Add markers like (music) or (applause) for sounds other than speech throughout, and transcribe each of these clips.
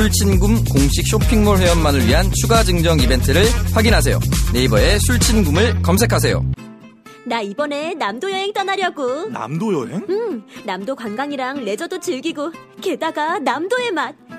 술친굼 공식 쇼핑몰 회원만을 위한 추가 증정 이벤트를 확인하세요. 네이버에 술친굼을 검색하세요. 나 이번에 남도 여행 떠나려고. 남도 여행? 응, 남도 관광이랑 레저도 즐기고, 게다가 남도의 맛.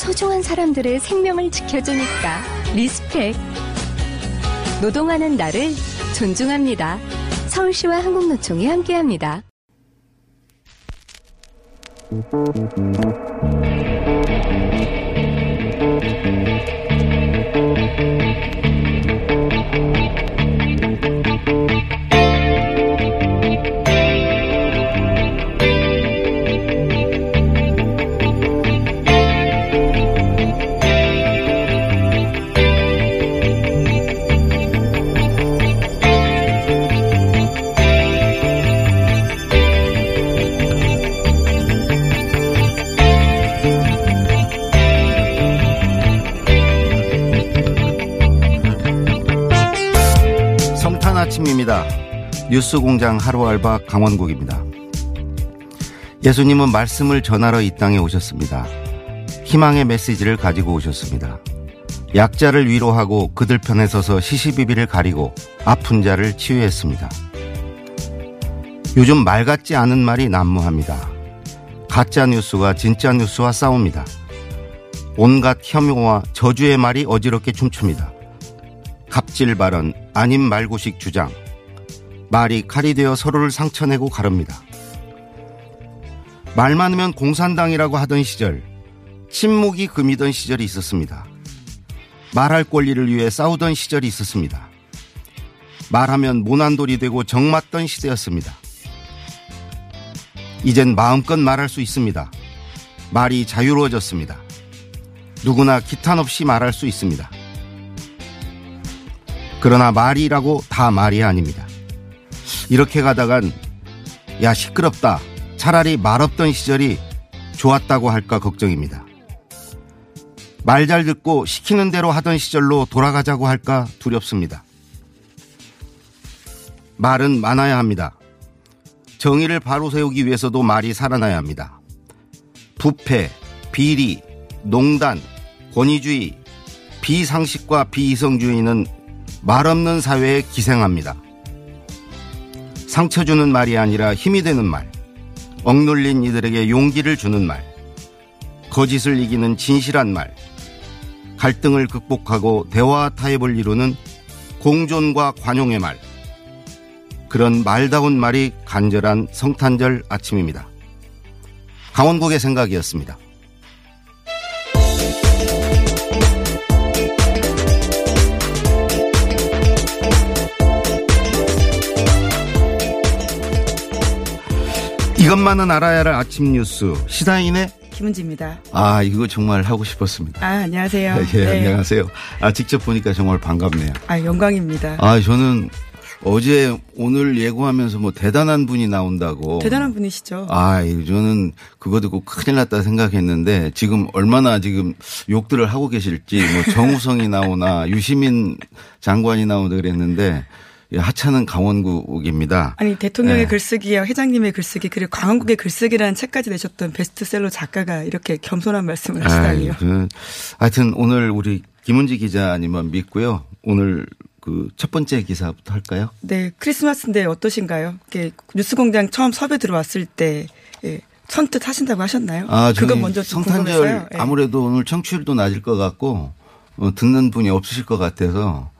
소중한 사람들의 생명을 지켜주니까 respect. 노동하는 나를 존중합니다. 서울시와 한국노총이 함께합니다. 아침입니다. 뉴스 공장 하루 알바 강원국입니다. 예수님은 말씀을 전하러 이 땅에 오셨습니다. 희망의 메시지를 가지고 오셨습니다. 약자를 위로하고 그들 편에 서서 시시비비를 가리고 아픈 자를 치유했습니다. 요즘 말 같지 않은 말이 난무합니다. 가짜 뉴스가 진짜 뉴스와 싸웁니다. 온갖 혐오와 저주의 말이 어지럽게 춤춥니다. 갑질 발언, 아님 말고식 주장. 말이 칼이 되어 서로를 상처내고 가릅니다. 말 많으면 공산당이라고 하던 시절, 침묵이 금이던 시절이 있었습니다. 말할 권리를 위해 싸우던 시절이 있었습니다. 말하면 모난돌이 되고 정맞던 시대였습니다. 이젠 마음껏 말할 수 있습니다. 말이 자유로워졌습니다. 누구나 기탄 없이 말할 수 있습니다. 그러나 말이라고 다 말이 아닙니다. 이렇게 가다간 야 시끄럽다. 차라리 말 없던 시절이 좋았다고 할까 걱정입니다. 말 잘 듣고 시키는 대로 하던 시절로 돌아가자고 할까 두렵습니다. 말은 많아야 합니다. 정의를 바로 세우기 위해서도 말이 살아나야 합니다. 부패, 비리, 농단, 권위주의, 비상식과 비이성주의는 말 없는 사회에 기생합니다. 상처 주는 말이 아니라 힘이 되는 말, 억눌린 이들에게 용기를 주는 말, 거짓을 이기는 진실한 말, 갈등을 극복하고 대화 타협을 이루는 공존과 관용의 말, 그런 말다운 말이 간절한 성탄절 아침입니다. 강원국의 생각이었습니다. 이것만은 알아야 할 아침 뉴스 시사인의 김은지입니다. 아 이거 정말 하고 싶었습니다. 아 안녕하세요. 예, 네. 안녕하세요. 아 직접 보니까 정말 반갑네요. 아 영광입니다. 아 저는 어제 오늘 예고하면서 뭐 대단한 분이 나온다고. 대단한 분이시죠. 아, 이 저는 그거 듣고 큰일 났다 생각했는데 지금 얼마나 지금 욕들을 하고 계실지 뭐 정우성이 나오나 (laughs) 유시민 장관이 나오다 그랬는데 예, 하찮은 강원국입니다. 아니 대통령의 네. 글쓰기와 회장님의 글쓰기 그리고 강원국의 글쓰기라는 책까지 내셨던 베스트셀러 작가가 이렇게 겸손한 말씀을 하시다니요. 그, 하여튼 오늘 우리 김은지 기자님만 믿고요. 오늘 그첫 번째 기사부터 할까요? 네 크리스마스인데 어떠신가요? 뉴스공장 처음 섭외 들어왔을 때 예, 선뜻 하신다고 하셨나요? 아, 그건 먼저 좀 성탄절 궁금해서요. 예. 아무래도 오늘 청취율도 낮을 것 같고 어, 듣는 분이 없으실 것 같아서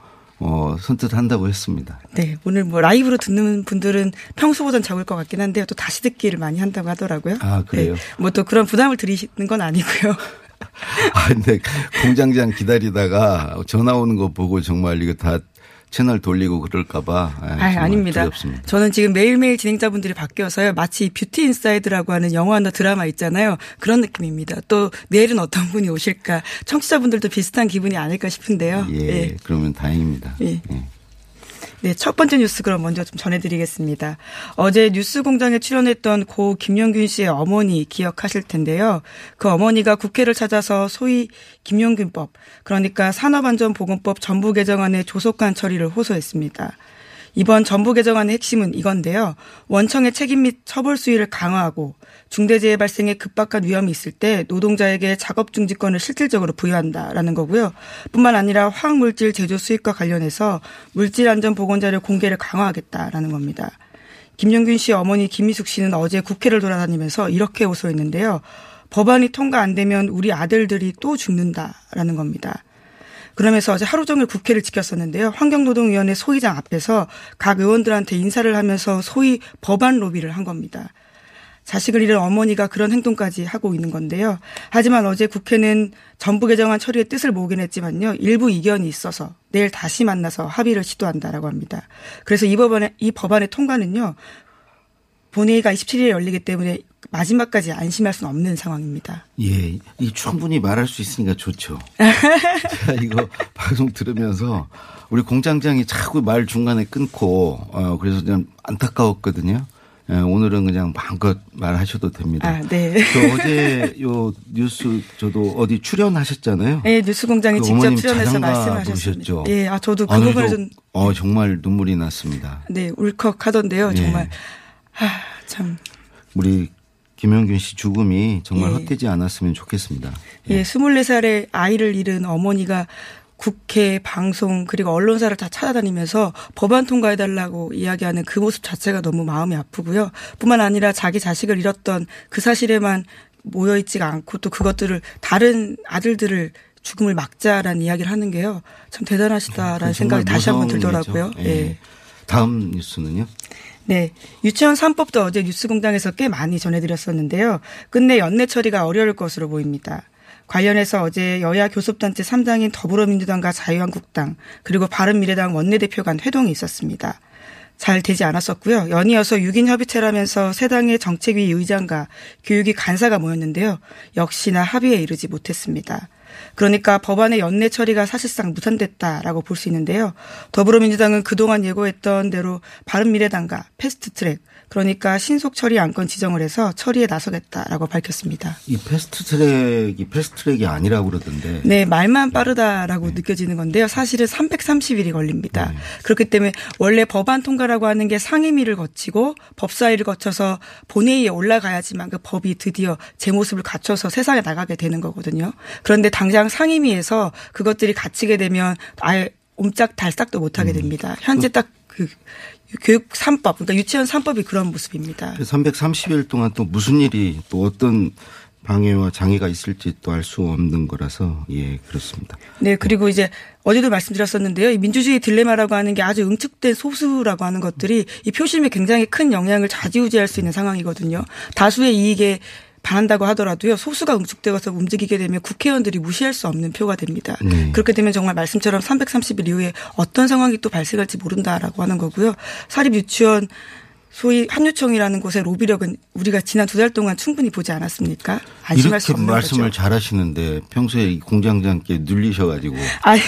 어, 선뜻 한다고 했습니다. 네, 오늘 뭐 라이브로 듣는 분들은 평소보단 적을 것 같긴 한데요. 또 다시 듣기를 많이 한다고 하더라고요. 아, 그래요? 뭐또 그런 부담을 드리시는 건 아니고요. (laughs) 아, 근데 공장장 기다리다가 전화 오는 거 보고 정말 이거 다 채널 돌리고 그럴까봐. 아, 아, 아닙니다. 두렵습니다. 저는 지금 매일매일 진행자분들이 바뀌어서요. 마치 뷰티 인사이드라고 하는 영화나 드라마 있잖아요. 그런 느낌입니다. 또 내일은 어떤 분이 오실까. 청취자분들도 비슷한 기분이 아닐까 싶은데요. 예, 그러면 다행입니다. 예. 네, 첫 번째 뉴스 그럼 먼저 좀 전해드리겠습니다. 어제 뉴스 공장에 출연했던 고 김용균 씨의 어머니 기억하실 텐데요. 그 어머니가 국회를 찾아서 소위 김용균법, 그러니까 산업안전보건법 전부 개정안의 조속한 처리를 호소했습니다. 이번 전부 개정안의 핵심은 이건데요. 원청의 책임 및 처벌 수위를 강화하고 중대재해 발생에 급박한 위험이 있을 때 노동자에게 작업 중지권을 실질적으로 부여한다라는 거고요. 뿐만 아니라 화학물질 제조 수입과 관련해서 물질 안전 보건 자료 공개를 강화하겠다라는 겁니다. 김용균 씨 어머니 김미숙 씨는 어제 국회를 돌아다니면서 이렇게 호소했는데요. 법안이 통과 안 되면 우리 아들들이 또 죽는다라는 겁니다. 그러면서 어제 하루 종일 국회를 지켰었는데요. 환경노동위원회 소위장 앞에서 각 의원들한테 인사를 하면서 소위 법안 로비를 한 겁니다. 자식을 잃은 어머니가 그런 행동까지 하고 있는 건데요. 하지만 어제 국회는 전부 개정안 처리의 뜻을 모으긴 했지만요. 일부 이견이 있어서 내일 다시 만나서 합의를 시도한다라고 합니다. 그래서 이 법안의, 이 법안의 통과는요. 본회의가 27일에 열리기 때문에 마지막까지 안심할 수는 없는 상황입니다. 예, 이 충분히 말할 수 있으니까 좋죠. (laughs) 제가 이거 (laughs) 방송 들으면서 우리 공장장이 자꾸 말 중간에 끊고 어 그래서 좀 안타까웠거든요. 예, 오늘은 그냥 마음껏 말하셔도 됩니다. 아, 네. 저 어제 요 뉴스 저도 어디 출연하셨잖아요. 네, 뉴스공장에 그 직접 출연해서 말씀하셨습니다. 부르셨죠? 예, 아 저도 그 아, 부분을 좀 어 정말 눈물이 났습니다. 네, 울컥하던데요. 예. 정말 아, 참 우리 김영균 씨 죽음이 정말 예. 헛되지 않았으면 좋겠습니다. 예, 24살의 아이를 잃은 어머니가 국회, 방송, 그리고 언론사를 다 찾아다니면서 법안 통과해달라고 이야기하는 그 모습 자체가 너무 마음이 아프고요. 뿐만 아니라 자기 자식을 잃었던 그 사실에만 모여있지가 않고 또 그것들을 다른 아들들을 죽음을 막자라는 이야기를 하는 게요. 참 대단하시다라는 생각이 정말 다시 한번 들더라고요. 일이죠. 예. 다음 뉴스는요? 네. 유치원 3법도 어제 뉴스공장에서 꽤 많이 전해드렸었는데요. 끝내 연내 처리가 어려울 것으로 보입니다. 관련해서 어제 여야 교섭단체 3당인 더불어민주당과 자유한국당 그리고 바른미래당 원내대표 간 회동이 있었습니다. 잘 되지 않았었고요. 연이어서 6인 협의체라면서 세 당의 정책위 의장과 교육위 간사가 모였는데요. 역시나 합의에 이르지 못했습니다. 그러니까 법안의 연내 처리가 사실상 무산됐다라고 볼 수 있는데요. 더불어민주당은 그동안 예고했던 대로 바른미래당과 패스트트랙 그러니까 신속 처리 안건 지정을 해서 처리에 나서겠다라고 밝혔습니다. 이 패스트 트랙이 패스트 트랙이 아니라고 그러던데. 네, 말만 빠르다라고 느껴지는 건데요. 사실은 330일이 걸립니다. 그렇기 때문에 원래 법안 통과라고 하는 게 상임위를 거치고 법사위를 거쳐서 본회의에 올라가야지만 그 법이 드디어 제 모습을 갖춰서 세상에 나가게 되는 거거든요. 그런데 당장 상임위에서 그것들이 갇히게 되면 아예 옴짝달싹도 못하게 됩니다. 현재 딱 그 교육 3법, 그러니까 유치원 3법이 그런 모습입니다. 330일 동안 또 무슨 일이 또 어떤 방해와 장애가 있을지 또 알 수 없는 거라서 예 그렇습니다. 네, 그리고 이제 어제도 말씀드렸었는데요. 이 민주주의 딜레마라고 하는 게 아주 응축된 소수라고 하는 것들이 이 표심에 굉장히 큰 영향을 좌지우지할 수 있는 상황이거든요. 다수의 이익에 반한다고 하더라도요. 소수가 응축되어서 움직이게 되면 국회의원들이 무시할 수 없는 표가 됩니다. 네. 그렇게 되면 정말 말씀처럼 330일 이후에 어떤 상황이 또 발생할지 모른다라고 하는 거고요. 사립 유치원 소위 한유총이라는 곳의 로비력은 우리가 지난 두 달 동안 충분히 보지 않았습니까? 안심할 수 이렇게 없는 말씀을 거죠. 잘하시는데 평소에 이 공장장께 눌리셔가지고. 아, 네.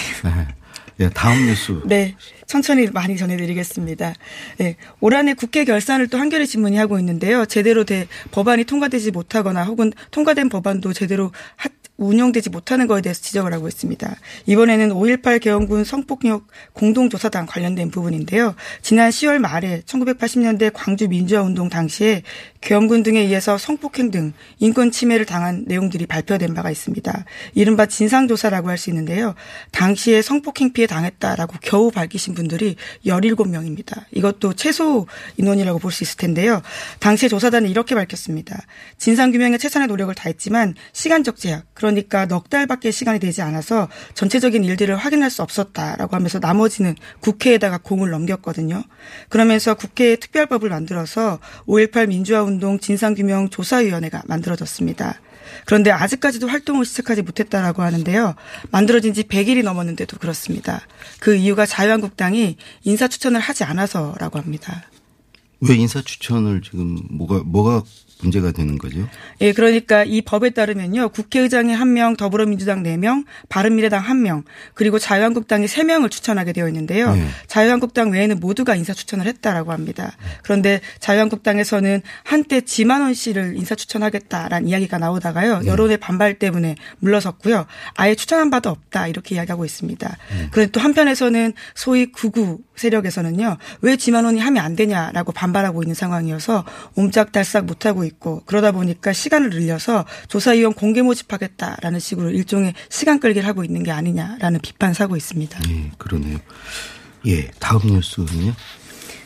예, 다음 뉴스. 네. 천천히 많이 전해드리겠습니다. 네. 올 한해 국회 결산을 또 한겨레 신문이 하고 있는데요. 제대로 된 법안이 통과되지 못하거나 혹은 통과된 법안도 제대로 하- 운영되지 못하는 것에 대해서 지적을 하고 있습니다. 이번에는 5.18 개헌군 성폭력 공동조사단 관련된 부분인데요. 지난 10월 말에 1980년대 광주 민주화운동 당시에 계엄군 등에 의해서 성폭행 등 인권 침해를 당한 내용들이 발표된 바가 있습니다. 이른바 진상조사라고 할 수 있는데요. 당시에 성폭행 피해 당했다라고 겨우 밝히신 분들이 17명입니다. 이것도 최소 인원이라고 볼 수 있을 텐데요. 당시에 조사단은 이렇게 밝혔습니다. 진상규명에 최선의 노력을 다했지만 시간적 제약, 그 러니까 넉 달밖에 시간이 되지 않아서 전체적인 일들을 확인할 수 없었다라고 하면서 나머지는 국회에다가 공을 넘겼거든요. 그러면서 국회에 특별법을 만들어서 5.18 민주화운동 진상규명 조사위원회가 만들어졌습니다. 그런데 아직까지도 활동을 시작하지 못했다라고 하는데요. 만들어진 지 100일이 넘었는데도 그렇습니다. 그 이유가 자유한국당이 인사 추천을 하지 않아서라고 합니다. 왜 인사 추천을 지금 뭐가 뭐가 문제가 되는 거죠? 예, 그러니까 이 법에 따르면요. 국회의장이 1명, 더불어민주당 4명, 바른미래당 1명, 그리고 자유한국당이 3명을 추천하게 되어 있는데요. 네. 자유한국당 외에는 모두가 인사 추천을 했다라고 합니다. 그런데 자유한국당에서는 한때 지만원 씨를 인사 추천하겠다라는 이야기가 나오다가요. 네. 여론의 반발 때문에 물러섰고요. 아예 추천한 바도 없다 이렇게 이야기하고 있습니다. 네. 그런데 또 한편에서는 소위 구구 세력에서는요. 왜 지만원이 하면 안 되냐라고 반발하고 있는 상황이어서 옴짝달싹 못하고 있고 그러다 보니까 시간을 늘려서 조사위원 공개 모집하겠다라는 식으로 일종의 시간 끌기를 하고 있는 게 아니냐라는 비판 사고 있습니다. 예, 그러네요. 예, 다음 뉴스는요.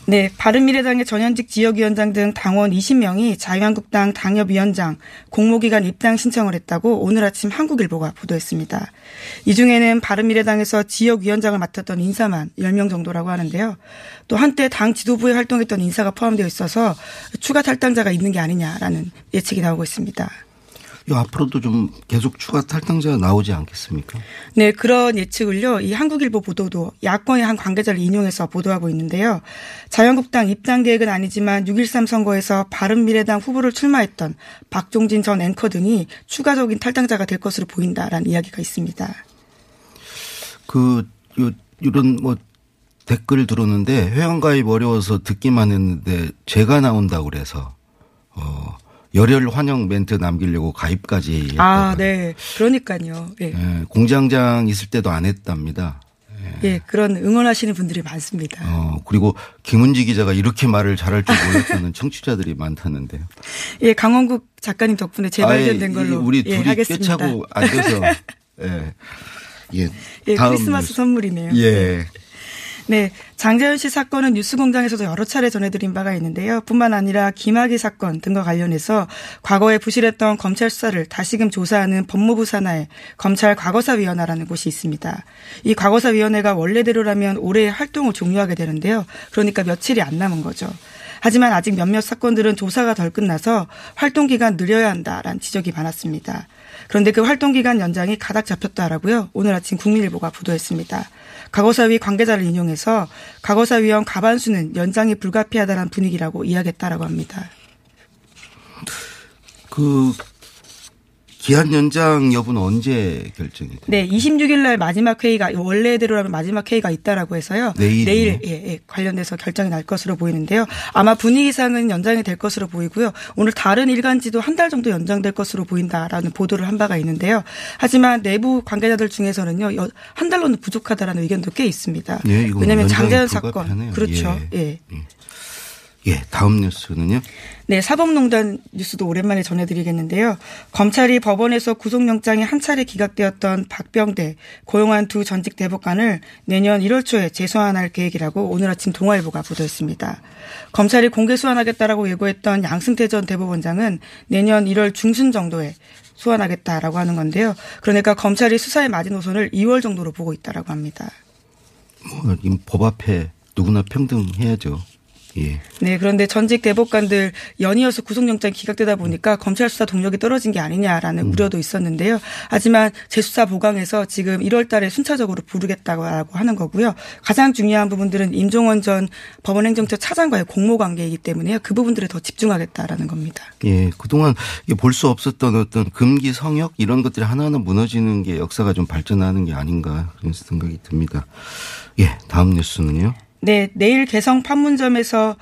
네, 바른미래당의 전현직 지역위원장 등 당원 20명이 자유한국당 당협위원장 공모기간 입당 신청을 했다고 오늘 아침 한국일보가 보도했습니다. 이 중에는 바른미래당에서 지역위원장을 맡았던 인사만 10명 정도라고 하는데요. 또 한때 당 지도부에 활동했던 인사가 포함되어 있어서 추가 탈당자가 있는 게 아니냐라는 예측이 나오고 있습니다. 이 앞으로도 좀 계속 추가 탈당자가 나오지 않겠습니까? 네, 그런 예측을요, 이 한국일보 보도도 야권의 한 관계자를 인용해서 보도하고 있는데요. 자유한국당 입당 계획은 아니지만 6.13 선거에서 바른미래당 후보를 출마했던 박종진 전 앵커 등이 추가적인 탈당자가 될 것으로 보인다라는 이야기가 있습니다. 그, 요, 이런 뭐 댓글 들었는데 회원 가입 어려워서 듣기만 했는데 제가 나온다고 그래서, 어, 열혈 환영 멘트 남기려고 가입까지 했다고. 아, 네. 그러니까요. 예. 예, 공장장 있을 때도 안 했답니다. 예, 그런 응원하시는 분들이 많습니다. 어, 그리고 김은지 기자가 이렇게 말을 잘할 줄 몰랐다는 (laughs) 청취자들이 많다는데요. 예, 강원국 작가님 덕분에 재발견된 걸로 우리 예, 둘이 하겠습니다. 꿰차고 앉아서 (laughs) 예. 예. 예, 다음 크리스마스. 선물이네요. 예. 네. 장재현 씨 사건은 뉴스공장에서도 여러 차례 전해드린 바가 있는데요. 뿐만 아니라 김학의 사건 등과 관련해서 과거에 부실했던 검찰 수사를 다시금 조사하는 법무부 산하에 검찰 과거사위원회라는 곳이 있습니다. 이 과거사위원회가 원래대로라면 올해 활동을 종료하게 되는데요. 그러니까 며칠이 안 남은 거죠. 하지만 아직 몇몇 사건들은 조사가 덜 끝나서 활동 기간 늘려야 한다라는 지적이 많았습니다. 그런데 그 활동 기간 연장이 가닥 잡혔다라고요. 오늘 아침 국민일보가 보도했습니다. 과거사위 관계자를 인용해서 과거사위원 가반수는 연장이 불가피하다는 분위기라고 이야기했다라고 합니다. 그 기한 연장 여부는 언제 결정이 돼요? 네, 26일 날 마지막 회의가 원래대로라면 마지막 회의가 있다라고 해서요. 내일이요? 내일 예, 예, 관련돼서 결정이 날 것으로 보이는데요. 아마 분위기상은 연장이 될 것으로 보이고요. 오늘 다른 일간지도 한 달 정도 연장될 것으로 보인다라는 보도를 한 바가 있는데요. 하지만 내부 관계자들 중에서는요. 여- 한 달로는 부족하다라는 의견도 꽤 있습니다. 예, 왜냐하면 장자연 사건 불가피하네요. 그렇죠. 예. 예. 예, 다음 뉴스는요. 네, 사법농단 뉴스도 오랜만에 전해드리겠는데요. 검찰이 법원에서 구속영장이 한 차례 기각되었던 박병대, 고용한 두 전직 대법관을 내년 1월 초에 재소환할 계획이라고 오늘 아침 동아일보가 보도했습니다. 검찰이 공개 소환하겠다라고 예고했던 양승태 전 대법원장은 내년 1월 중순 정도에 소환하겠다라고 하는 건데요. 그러니까 검찰이 수사의 마지노선을 2월 정도로 보고 있다라고 합니다. 뭐, 이법 앞에 누구나 평등해야죠. 예. 네, 그런데 전직 대법관들 연이어서 구속영장이 기각되다 보니까 검찰 수사 동력이 떨어진 게 아니냐라는 음. 우려도 있었는데요. 하지만 재수사 보강해서 지금 1월 달에 순차적으로 부르겠다고 하는 거고요. 가장 중요한 부분들은 임종원 전 법원행정처 차장과의 공모 관계이기 때문에요. 그 부분들에 더 집중하겠다라는 겁니다. 예, 그동안 볼 수 없었던 어떤 금기 성역 이런 것들이 하나하나 무너지는 게 역사가 좀 발전하는 게 아닌가 그런 생각이 듭니다. 예, 다음 뉴스는요. 네, 내일 개성 판문점에서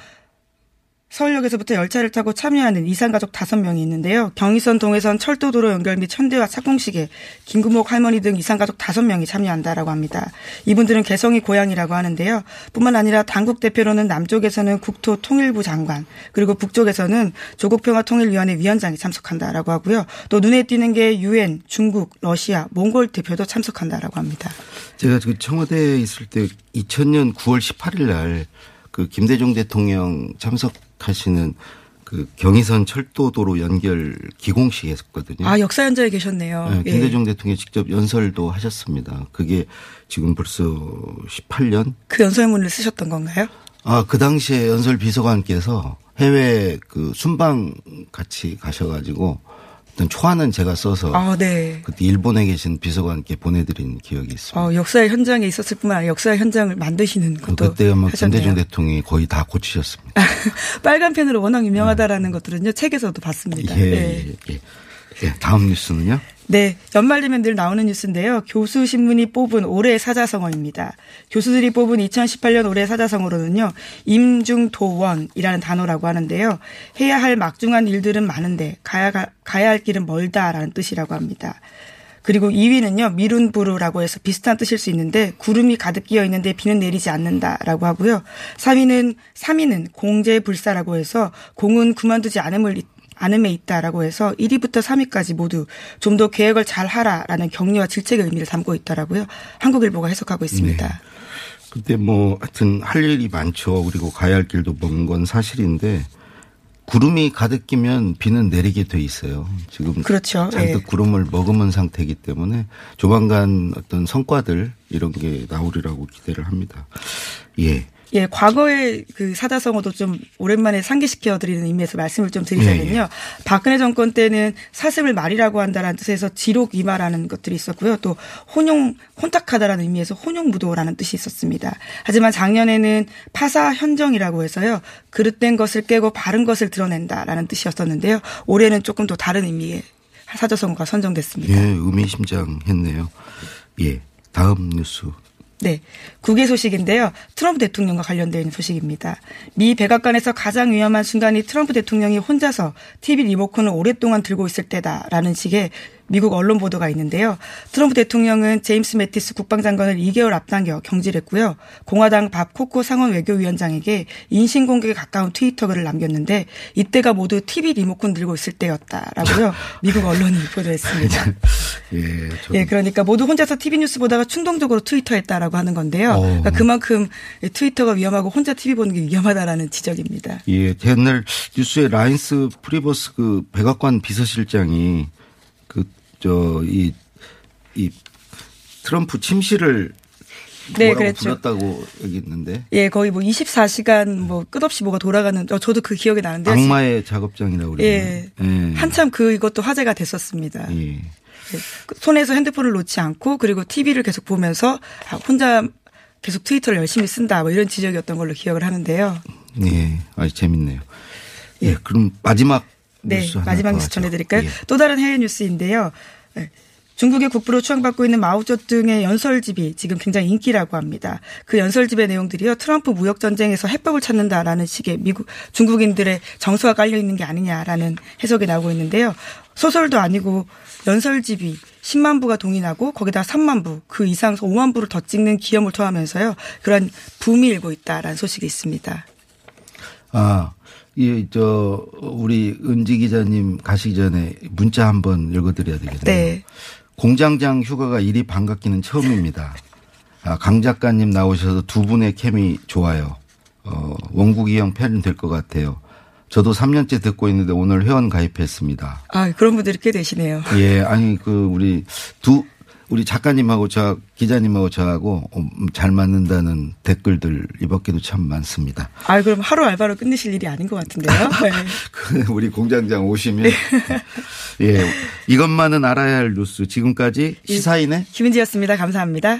서울역에서부터 열차를 타고 참여하는 이산가족 5명이 있는데요. 경의선, 동해선, 철도도로 연결 및 천대와 착공식에 김구목 할머니 등 이산가족 5명이 참여한다라고 합니다. 이분들은 개성이 고향이라고 하는데요. 뿐만 아니라 당국 대표로는 남쪽에서는 국토 통일부 장관, 그리고 북쪽에서는 조국평화통일위원회 위원장이 참석한다라고 하고요. 또 눈에 띄는 게 유엔, 중국, 러시아, 몽골 대표도 참석한다라고 합니다. 제가 그 청와대에 있을 때 2000년 9월 18일 날 그 김대중 대통령 참석 하시는 그 경의선 철도도로 연결 기공식 했었거든요. 아, 역사 현장에 계셨네요. 네, 김대중 예. 대통령이 직접 연설도 하셨습니다. 그게 지금 벌써 18년? 그 연설문을 쓰셨던 건가요? 아, 그 당시에 연설 비서관께서 해외 그 순방 같이 가셔가지고 어떤 초안은 제가 써서 아, 네. 그때 일본에 계신 비서관께 보내드린 기억이 있습니다. 어, 역사의 현장에 있었을 뿐만 아니라 역사의 현장을 만드시는 것도 그때 아마. 김대중 대통령이 거의 다 고치셨습니다. (laughs) 빨간 펜으로 워낙 유명하다라는 것들은요 책에서도 봤습니다. 예, 네. 예, 예. 예, 다음 뉴스는요? 네, 연말 되면 늘 나오는 뉴스인데요. 교수 신문이 뽑은 올해 사자성어입니다. 교수들이 뽑은 2018년 올해 사자성어로는요. 임중도원이라는 단어라고 하는데요. 해야 할 막중한 일들은 많은데 가야 가야 할 길은 멀다라는 뜻이라고 합니다. 그리고 2위는요, 미룬부루라고 해서 비슷한 뜻일 수 있는데, 구름이 가득 끼어 있는데 비는 내리지 않는다라고 하고요. 3위는, 3위는 공제불사라고 해서, 공은 그만두지 않음을 않음에 있다라고 해서 1위부터 3위까지 모두 좀 더 계획을 잘 하라라는 격려와 질책의 의미를 담고 있다라고요. 한국일보가 해석하고 있습니다. 네. 그때 뭐 하여튼 할 일이 많죠. 그리고 가야 할 길도 먼 건 사실인데 구름이 가득 끼면 비는 내리게 돼 있어요. 지금 그렇죠. 잔뜩 예. 구름을 머금은 상태이기 때문에 조만간 어떤 성과들 이런 게 나오리라고 기대를 합니다. 예. 예, 과거의 그 사자성어도 좀 오랜만에 상기시켜드리는 의미에서 말씀을 좀 드리자면요. 예, 예. 박근혜 정권 때는 사슴을 말이라고 한다라는 뜻에서 지록 이마라는 것들이 있었고요. 또 혼용, 혼탁하다라는 의미에서 혼용무도라는 뜻이 있었습니다. 하지만 작년에는 파사현정이라고 해서요. 그릇된 것을 깨고 바른 것을 드러낸다라는 뜻이었었는데요. 올해는 조금 더 다른 의미의 사자성어가 선정됐습니다. 예, 의미심장했네요. 예. 다음 뉴스. 네. 국외 소식인데요. 트럼프 대통령과 있는 소식입니다. 미 백악관에서 가장 위험한 순간이 트럼프 대통령이 혼자서 TV 리모컨을 오랫동안 들고 있을 때다라는 식의 미국 언론 보도가 있는데요. 트럼프 대통령은 제임스 매티스 국방장관을 2개월 앞당겨 경질했고요. 공화당 밥 코커 상원 외교위원장에게 인신공격에 가까운 트위터 글을 남겼는데 이때가 모두 TV 리모컨 들고 있을 때였다라고요. 미국 언론이 보도했습니다. (laughs) 예. 예, 그러니까 모두 혼자서 TV 뉴스 보다가 충동적으로 트위터했다라고 하는 건데요. 어. 그러니까 그만큼 트위터가 위험하고 혼자 TV 보는 게 위험하다라는 지적입니다. 예, 옛날 뉴스에 라인스 프리버스 그 백악관 비서실장이 그 저이이 트럼프 침실을 네, 그랬죠. 불렀다고 얘기했는데 예, 거의 뭐 24시간 뭐 끝없이 뭐가 돌아가는 어, 저도 그 기억이 나는데 악마의 작업장이라고 예. 그러네요. 예. 한참 그 이것도 화제가 됐었습니다. 예. 예. 손에서 핸드폰을 놓지 않고 그리고 TV를 계속 보면서 아, 혼자 계속 트위터를 열심히 쓴다 뭐 이런 지적이었던 걸로 기억을 하는데요. 예. 아주 재밌네요. 예, 그럼 마지막 네, 마지막 더 뉴스. 전해드릴까요? 예. 또 다른 해외 뉴스인데요. 네. 중국의 국부로 추앙받고 있는 마오쩌둥의 연설집이 지금 굉장히 인기라고 합니다. 그 연설집의 내용들이요. 트럼프 무역 전쟁에서 해법을 찾는다라는 식의 미국 중국인들의 정서가 깔려 있는 게 아니냐라는 해석이 나오고 있는데요. 소설도 아니고 연설집이 10만 부가 동인하고 거기다 3만 부, 그 이상 5만 부를 더 찍는 기염을 토하면서요. 그런 붐이 일고 있다라는 소식이 있습니다. 아, 이, 저, 우리 은지 기자님 가시기 전에 문자 한번 읽어드려야 되겠네요. 네. 공장장 휴가가 이리 반갑기는 처음입니다. 아, 강 작가님 나오셔서 두 분의 케미 좋아요. 어, 원국이 형팬될것 같아요. 저도 3년째 듣고 있는데 오늘 회원 가입했습니다. 아, 그런 분들이 꽤 되시네요. 예, 아니, 그, 우리 두, 우리 작가님하고 저 기자님하고 저하고 어, 잘 맞는다는 댓글들 이 밖에도 참 많습니다. 아 그럼 하루 알바로 끝내실 일이 아닌 것 같은데요. (laughs) 네. 그 우리 공장장 오시면 (laughs) 예 이것만은 알아야 할 뉴스 지금까지 시사인의 김은지였습니다. 감사합니다.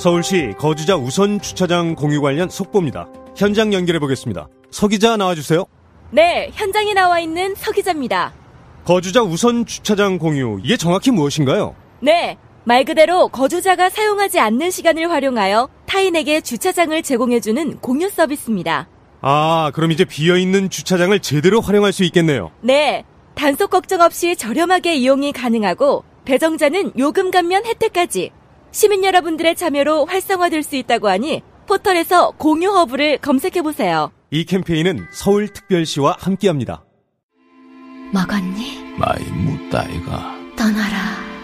서울시 거주자 우선 주차장 공유 관련 속보입니다. 현장 연결해 보겠습니다. 서 기자 나와주세요. 네, 현장에 나와 있는 서 기자입니다. 거주자 우선 주차장 공유 이게 정확히 무엇인가요? 네, 말 그대로 거주자가 사용하지 않는 시간을 활용하여 타인에게 주차장을 제공해주는 공유 서비스입니다. 아, 그럼 이제 비어 있는 주차장을 제대로 활용할 수 있겠네요. 네, 단속 걱정 없이 저렴하게 이용이 가능하고 배정자는 요금 감면 혜택까지 시민 여러분들의 참여로 활성화될 수 있다고 하니 포털에서 공유 허브를 검색해 보세요. 이 캠페인은 서울특별시와 함께합니다. 먹었니? 많이 묻다이가 떠나라.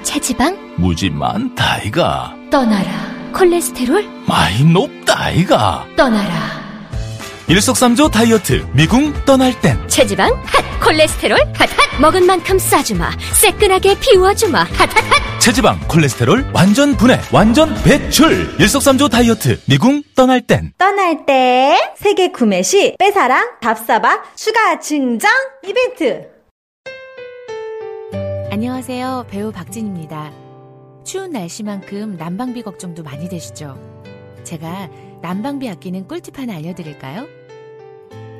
체지방? 무지 많다이가 떠나라. 콜레스테롤? 많이 높다이가 떠나라. 일석삼조 다이어트 미궁 떠날 땐. 체지방 핫 콜레스테롤 핫핫. 먹은 만큼 싸주마. 새끈하게 비워주마. 핫핫핫. 체지방 콜레스테롤 완전 분해 완전 배출. 일석삼조 다이어트 미궁 떠날 땐. 떠날 때 세계 구매 시 빼사랑 답사바 추가 증정 이벤트. 안녕하세요. 배우 박진입니다. 추운 날씨만큼 난방비 걱정도 많이 되시죠? 제가 난방비 아끼는 꿀팁 하나 알려드릴까요?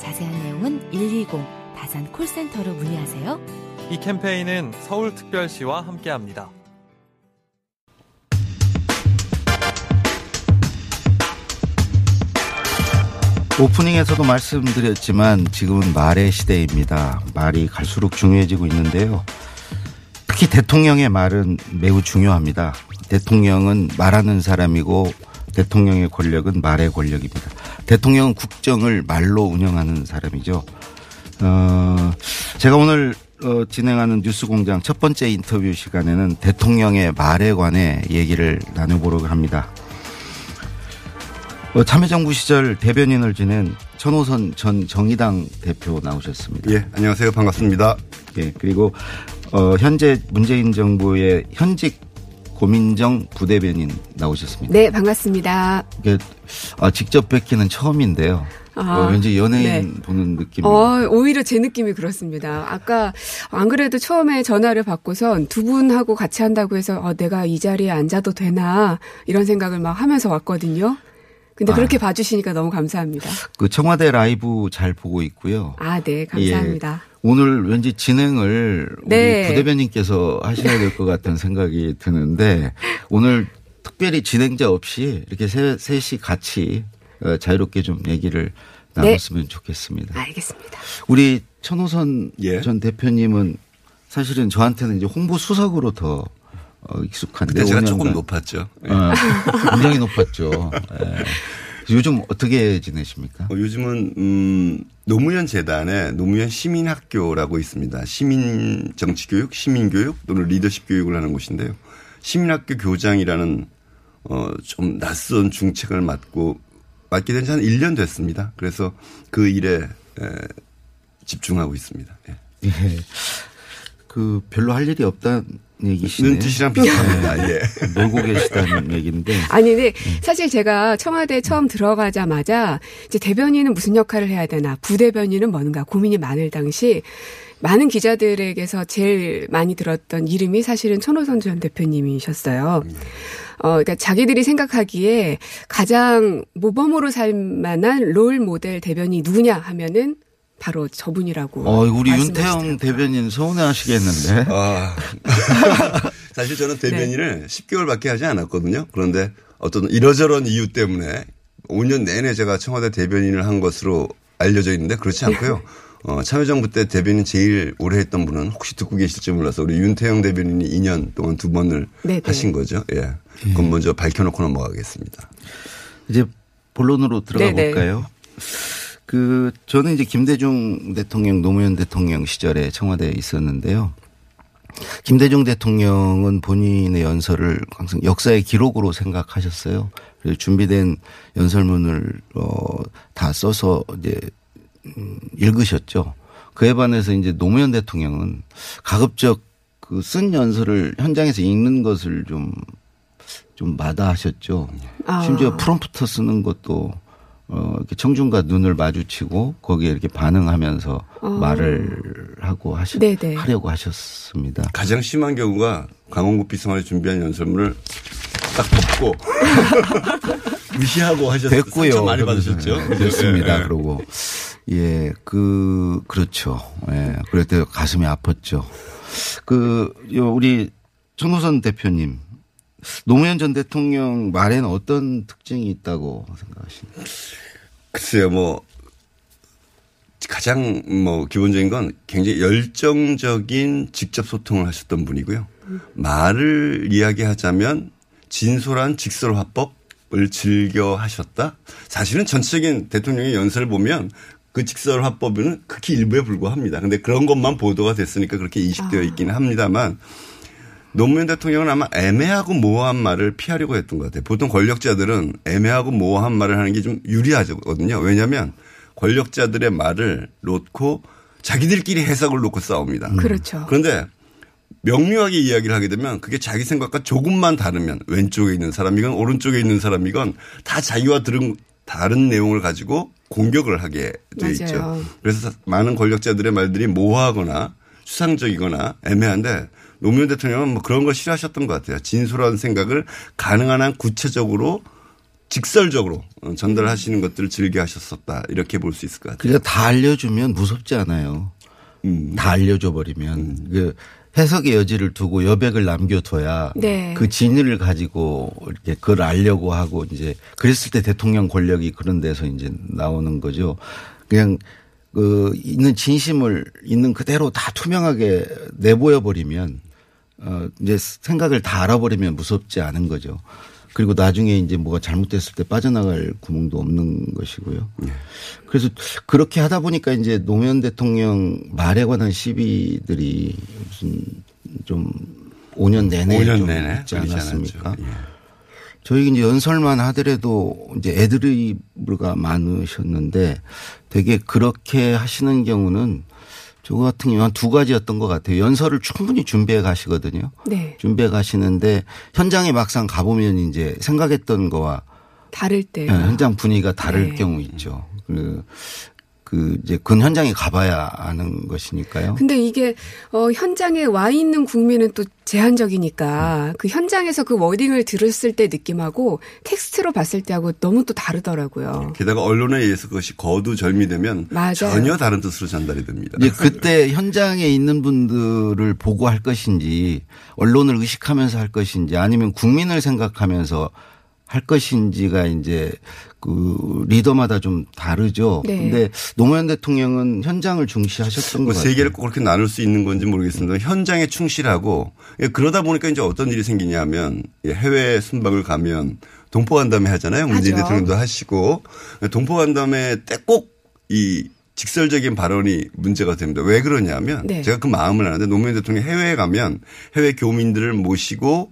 자세한 내용은 120 다산 콜센터로 문의하세요. 이 캠페인은 서울특별시와 함께합니다. 오프닝에서도 말씀드렸지만 지금은 말의 시대입니다. 말이 갈수록 중요해지고 있는데요. 특히 대통령의 말은 매우 중요합니다. 대통령은 말하는 사람이고 대통령의 권력은 말의 권력입니다. 대통령은 국정을 말로 운영하는 사람이죠. 어, 제가 오늘 어, 진행하는 뉴스공장 첫 번째 인터뷰 시간에는 대통령의 말에 관해 얘기를 나눠보려고 합니다. 어, 참여정부 시절 대변인을 지낸 천호선 전 정의당 대표 나오셨습니다. 예, 안녕하세요. 반갑습니다. 예, 그리고 어, 현재 문재인 정부의 현직 고민정 부대변인 나오셨습니다. 네, 반갑습니다. 이게 아, 직접 뵙기는 처음인데요. 아, 어, 왠지 연예인 네. 보는 느낌. 어, 오히려 제 느낌이 그렇습니다. 아까 안 그래도 처음에 전화를 받고선 두 분하고 같이 한다고 해서 어, 내가 이 자리에 앉아도 되나 이런 생각을 막 하면서 왔거든요. 근데 그렇게 아. 봐주시니까 너무 감사합니다. 그 청와대 라이브 잘 보고 있고요. 아, 네, 감사합니다. 예. 오늘 왠지 진행을 네. 우리 부대변인께서 하셔야 될 것 같은 생각이 드는데 오늘 특별히 진행자 없이 이렇게 세, 셋이 같이 어, 자유롭게 좀 얘기를 네. 나눴으면 네. 좋겠습니다. 알겠습니다. 우리 천호선 예. 전 대표님은 사실은 저한테는 이제 홍보 수석으로 더 어, 익숙한데 제가 조금 높았죠. 어, 굉장히 높았죠. 예. 요즘 어떻게 지내십니까? 어, 요즘은 음, 노무현 재단에 노무현 시민학교라고 있습니다. 시민 정치 교육, 시민 교육 또는 리더십 교육을 하는 곳인데요. 시민학교 교장이라는 어, 좀 낯선 중책을 맡고 맡게 된 지 한 1년 됐습니다. 그래서 그 일에 에, 집중하고 있습니다. 예. 예. 그 별로 할 일이 없다는 얘기시네요. 눈뜻이랑 비슷합니다. 예. 놀고 계시다는 얘기인데. 아니, 근데 사실 제가 청와대 처음 들어가자마자 이제 대변인은 무슨 역할을 해야 되나, 부대변인은 뭔가 고민이 많을 당시 많은 기자들에게서 제일 많이 들었던 이름이 사실은 천호선 전 대표님이셨어요. 어, 그러니까 자기들이 생각하기에 가장 모범으로 살 만한 롤 모델 대변이 누구냐 하면은 바로 저분이라고. 어, 우리 윤태영 대변인 서운해 하시겠는데. 아. (laughs) 사실 저는 대변인을 네. 10개월밖에 하지 않았거든요. 그런데 어떤 이러저런 이유 때문에 5년 내내 제가 청와대 대변인을 한 것으로 알려져 있는데 그렇지 않고요. 어, 참여정부 때 대변인 제일 오래 했던 분은 혹시 듣고 계실지 몰라서 우리 윤태영 대변인이 2년 동안 두 번을 네네. 하신 거죠. 예. 그건 먼저 밝혀놓고 넘어가겠습니다. 이제 본론으로 들어가 네네. 볼까요? 그 저는 이제 김대중 대통령 노무현 대통령 시절에 청와대에 있었는데요. 김대중 대통령은 본인의 연설을 항상 역사의 기록으로 생각하셨어요. 그래서 준비된 연설문을 어다 써서 이제 음, 읽으셨죠. 그에 반해서 이제 노무현 대통령은 가급적 그 쓴 연설을 현장에서 읽는 것을 좀, 좀 마다하셨죠. 아. 심지어 프롬프터 쓰는 것도 어, 이렇게 청중과 눈을 마주치고 거기에 이렇게 반응하면서 어. 말을 하고 하시, 네네. 하려고 하셨습니다. 가장 심한 경우가 강원구 비서관이 준비한 연설문을 딱 덮고 (laughs) 무시하고 하셨어요. 됐고요. 많이 받으셨죠. 그렇습니다. 네. 그러고 예, 그, 그렇죠. 예, 그럴 때 가슴이 아팠죠. 그, 우리 천호선 대표님, 노무현 전 대통령 말에는 어떤 특징이 있다고 생각하십니까? 글쎄요, 뭐, 가장 뭐 기본적인 건 굉장히 열정적인 직접 소통을 하셨던 분이고요. 말을 이야기하자면 진솔한 직설 화법을 즐겨 하셨다. 사실은 전체적인 대통령의 연설을 보면 그 직설 화법은 극히 일부에 불과합니다. 근데 그런 것만 보도가 됐으니까 그렇게 인식되어 있기는 합니다만 노무현 대통령은 아마 애매하고 모호한 말을 피하려고 했던 것 같아요. 보통 권력자들은 애매하고 모호한 말을 하는 게 좀 유리하거든요. 왜냐하면 권력자들의 말을 놓고 자기들끼리 해석을 놓고 싸웁니다. 음. 그렇죠. 그런데 명료하게 이야기를 하게 되면 그게 자기 생각과 조금만 다르면 왼쪽에 있는 사람이건 오른쪽에 있는 사람이건 다 자기와 들은 다른 내용을 가지고 공격을 하게 돼 있죠. 그래서 많은 권력자들의 말들이 모호하거나 수상적이거나 애매한데 노무현 대통령은 뭐 그런 걸 싫어하셨던 것 같아요. 진솔한 생각을 가능한 한 구체적으로 직설적으로 전달하시는 것들을 즐겨 하셨었다. 이렇게 볼 수 있을 것 같아요. 그러니까 다 알려주면 무섭지 않아요. 음. 다 알려줘 버리면. 음. 그 해석의 여지를 두고 여백을 남겨둬야 네. 그 진위를 가지고 이렇게 그걸 알려고 하고 이제 그랬을 때 대통령 권력이 그런 데서 이제 나오는 거죠. 그냥 그 있는 진심을 있는 그대로 다 투명하게 내보여 버리면 어 이제 생각을 다 알아버리면 무섭지 않은 거죠. 그리고 나중에 이제 뭐가 잘못됐을 때 빠져나갈 구멍도 없는 것이고요. 네. 그래서 그렇게 하다 보니까 이제 노무현 대통령 말에 관한 시비들이 무슨 좀 5년 내내 5년 좀 내내 있지 않았습니까? 예. 저희 이제 연설만 하더라도 이제 애드리브가 많으셨는데 되게 그렇게 하시는 경우는 저 같은 경우는 두 가지였던 것 같아요. 연설을 충분히 준비해 가시거든요. 네. 준비해 가시는데 현장에 막상 가보면 이제 생각했던 거와 다를 때 네, 현장 분위기가 다를 네. 경우 있죠. 그, 그 이제 그 현장에 가봐야 아는 것이니까요. 근데 이게 어 현장에 와 있는 국민은 또 제한적이니까 음. 그 현장에서 그 워딩을 들었을 때 느낌하고 텍스트로 봤을 때하고 너무 또 다르더라고요. 게다가 언론에 의해서 그것이 거두절미되면 맞아요. 전혀 다른 뜻으로 전달이 됩니다. 이제 그때 현장에 있는 분들을 보고 할 것인지 언론을 의식하면서 할 것인지 아니면 국민을 생각하면서 할 것인지가 이제 그 리더마다 좀 다르죠. 네. 근데 노무현 대통령은 현장을 중시하셨던 뭐 거세 개를 꼭 그렇게 나눌 수 있는 건지 모르겠습니다. 현장에 충실하고 예, 그러다 보니까 이제 어떤 일이 생기냐면 예, 해외 순방을 가면 동포 간담회 하잖아요. 문재인 대통령도 하시고 동포 간담회 때 꼭 이 직설적인 발언이 문제가 됩니다. 왜 그러냐면 네. 제가 그 마음을 아는데 노무현 대통령이 해외에 가면 해외 교민들을 모시고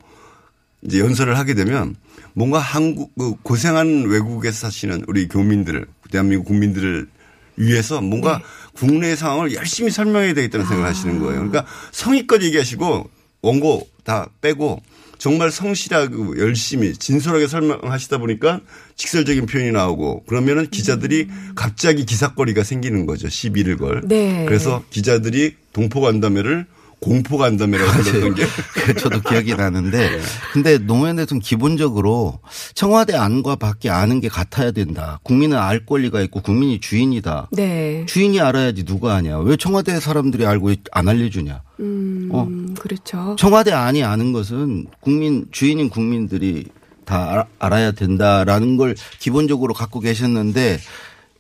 이제 연설을 하게 되면 뭔가 한국 그 고생한 외국에서 사시는 우리 교민들을 대한민국 국민들을 위해서 뭔가 국내 상황을 열심히 설명해야 되겠다는 생각을 하시는 거예요. 그러니까 성의껏 얘기하시고 원고 다 빼고 정말 성실하고 열심히 진솔하게 설명하시다 보니까 직설적인 표현이 나오고 그러면은 기자들이 갑자기 기사거리가 생기는 거죠. 시비를 걸. 네. 그래서 기자들이 동포 간담회를 공포 간담회라고 불렀던 게 (laughs) 그 저도 기억이 나는데 근데 노무현 대통령 기본적으로 청와대 안과 밖에 아는 게 같아야 된다. 국민은 알 권리가 있고 국민이 주인이다. 네. 주인이 알아야지 누가 아냐. 왜 청와대 사람들이 알고 안 알려주냐. 음, 어. 그렇죠. 청와대 안이 아는 것은 국민 주인인 국민들이 다 알- 알아야 된다라는 걸 기본적으로 갖고 계셨는데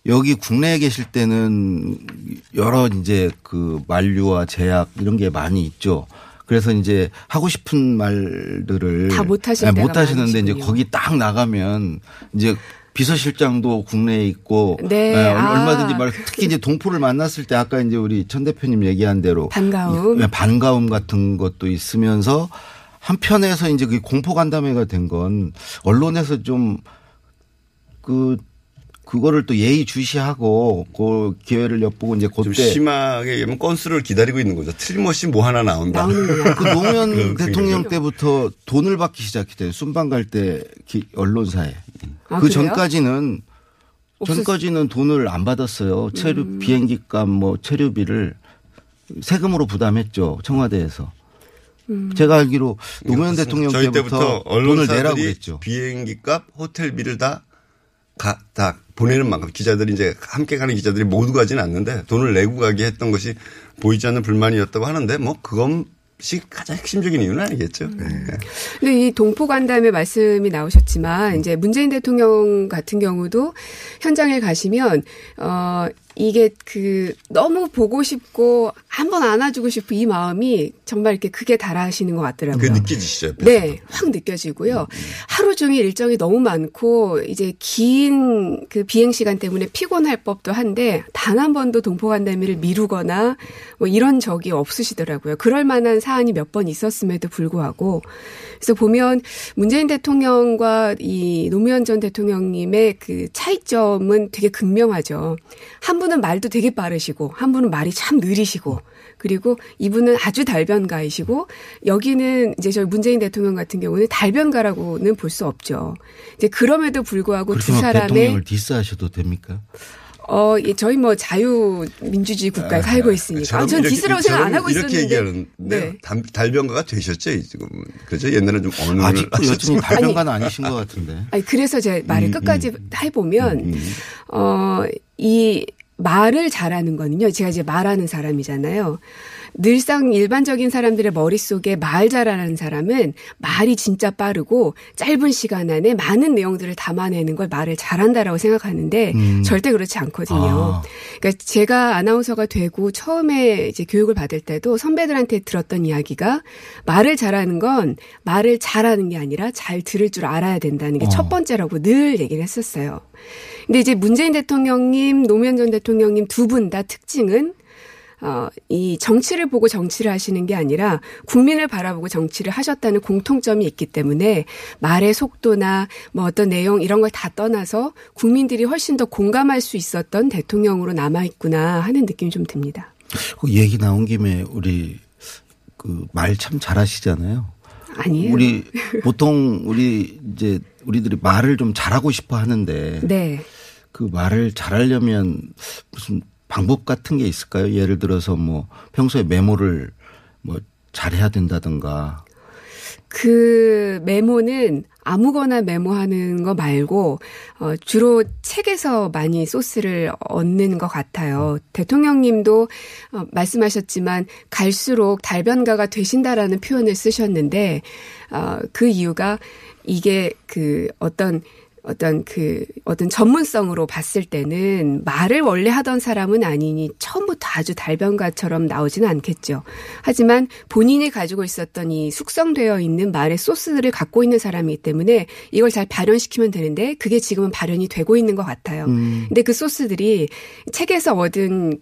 여기 국내에 계실 때는 여러 이제 그 만류와 제약 이런 게 많이 있죠. 그래서 이제 하고 싶은 말들을 다 못하실 네, 때가 못 하시는데 이제. 거기 딱 나가면 이제 비서실장도 국내에 있고 네. 예, 아. 얼마든지 말 특히 이제 동포를 만났을 때 아까 이제 우리 천 대표님 얘기한 대로 반가움. 이- 반가움 같은 것도 있으면서 한편에서 이제 그 공포 간담회가 된 건 언론에서 좀그 그거를 또 예의 주시하고 그 기회를 엿보고 이제 좀 그때 심하게 얘기하면 건수를 기다리고 있는 거죠. 틀림없이 뭐 하나 나온다. 그 노무현 (laughs) 그런 대통령 생각이 때부터 돈을 받기 시작했대요. 순방 갈 때 언론사에. 아, 그 그래요? 전까지는 없었- 전까지는 돈을 안 받았어요. 체류 음. 비행기 값 뭐 체류비를 세금으로 부담했죠. 청와대에서. 음. 제가 알기로 노무현. 대통령 때부터, 때부터 돈을 내라고 언론사들이 그랬죠. 비행기 값, 호텔비를 다, 가, 다 보내는 만큼 기자들이 이제 함께 가는 기자들이 모두 가지는 않는데 돈을 내고 가게 했던 것이 보이지 않는 불만이었다고 하는데 뭐 그것이 가장 핵심적인 이유는 아니겠죠. 음. 네. 근데 이 동포 간담회 말씀이 나오셨지만 이제 문재인 대통령 같은 경우도 현장에 가시면 어 이게 그 너무 보고 싶고 한번 안아주고 싶은 이 마음이 정말 이렇게 크게 달아하시는 것 같더라고요. 그 느껴지시죠? 옆에서. 네, 확 느껴지고요. 하루 종일 일정이 너무 많고 이제 긴 그 비행 시간 때문에 피곤할 법도 한데 단 한 번도 동포 간담회를 미루거나 뭐 이런 적이 없으시더라고요. 그럴 만한 사안이 몇 번 있었음에도 불구하고 그래서 보면 문재인 대통령과 이 노무현 전 대통령님의 그 차이점은 되게 극명하죠. 한 분은 말도 되게 빠르시고 한 분은 말이 참 느리시고 그리고 이분은 아주 달변가이시고 여기는 이제 저희 문재인 대통령 같은 경우는 달변가라고는 볼 수 없죠. 이제 그럼에도 불구하고 두 사람의 대통령을 디스하셔도 됩니까? 어, 예, 저희 뭐 자유민주주의 국가에 살고 있으니까. 아, 전 이렇게- 디스라고 생각 안 하고 이렇게 있었는데. 얘기하는데 네. 달- 달변가가 되셨죠 지금 그죠 옛날에 좀 어느 아직도 여전히 달변가는 아니신 것 같은데. (laughs) 아니, 그래서 제가 말을 음, 끝까지 해보면, 어, 이 말을 잘하는 거는요. 제가 이제 말하는 사람이잖아요. 늘상 일반적인 사람들의 머릿속에 말 잘하는 사람은 말이 진짜 빠르고 짧은 시간 안에 많은 내용들을 담아내는 걸 말을 잘한다라고 생각하는데 음. 절대 그렇지 않거든요. 아. 그러니까 제가 아나운서가 되고 처음에 이제 교육을 받을 때도 선배들한테 들었던 이야기가 말을 잘하는 건 말을 잘하는 게 아니라 잘 들을 줄 알아야 된다는 게 어. 첫 번째라고 늘 얘기를 했었어요. 근데 이제 문재인 대통령님, 노무현 전 대통령님 두 분 다 특징은 어, 이 정치를 보고 정치를 하시는 게 아니라 국민을 바라보고 정치를 하셨다는 공통점이 있기 때문에 말의 속도나 뭐 어떤 내용 이런 걸 다 떠나서 국민들이 훨씬 더 공감할 수 있었던 대통령으로 남아있구나 하는 느낌이 좀 듭니다. 그 얘기 나온 김에 우리 그 말 참 잘하시잖아요. 아니에요. 우리 보통 우리 이제 우리들이 말을 좀 잘하고 싶어 하는데 네. 그 말을 잘하려면 무슨 방법 같은 게 있을까요? 예를 들어서 뭐 평소에 메모를 뭐 잘해야 된다든가. 그 메모는 아무거나 메모하는 거 말고 어 주로 책에서 많이 소스를 얻는 것 같아요. 대통령님도 어 말씀하셨지만 갈수록 달변가가 되신다라는 표현을 쓰셨는데 어 그 이유가 이게 그 어떤 어떤 그 어떤 전문성으로 봤을 때는 말을 원래 하던 사람은 아니니 처음부터 아주 달변가처럼 나오지는 않겠죠. 하지만 본인이 가지고 있었던 이 숙성되어 있는 말의 소스를 갖고 있는 사람이기 때문에 이걸 잘 발현시키면 되는데 그게 지금은 발현이 되고 있는 것 같아요. 음. 근데 그 소스들이 책에서 얻은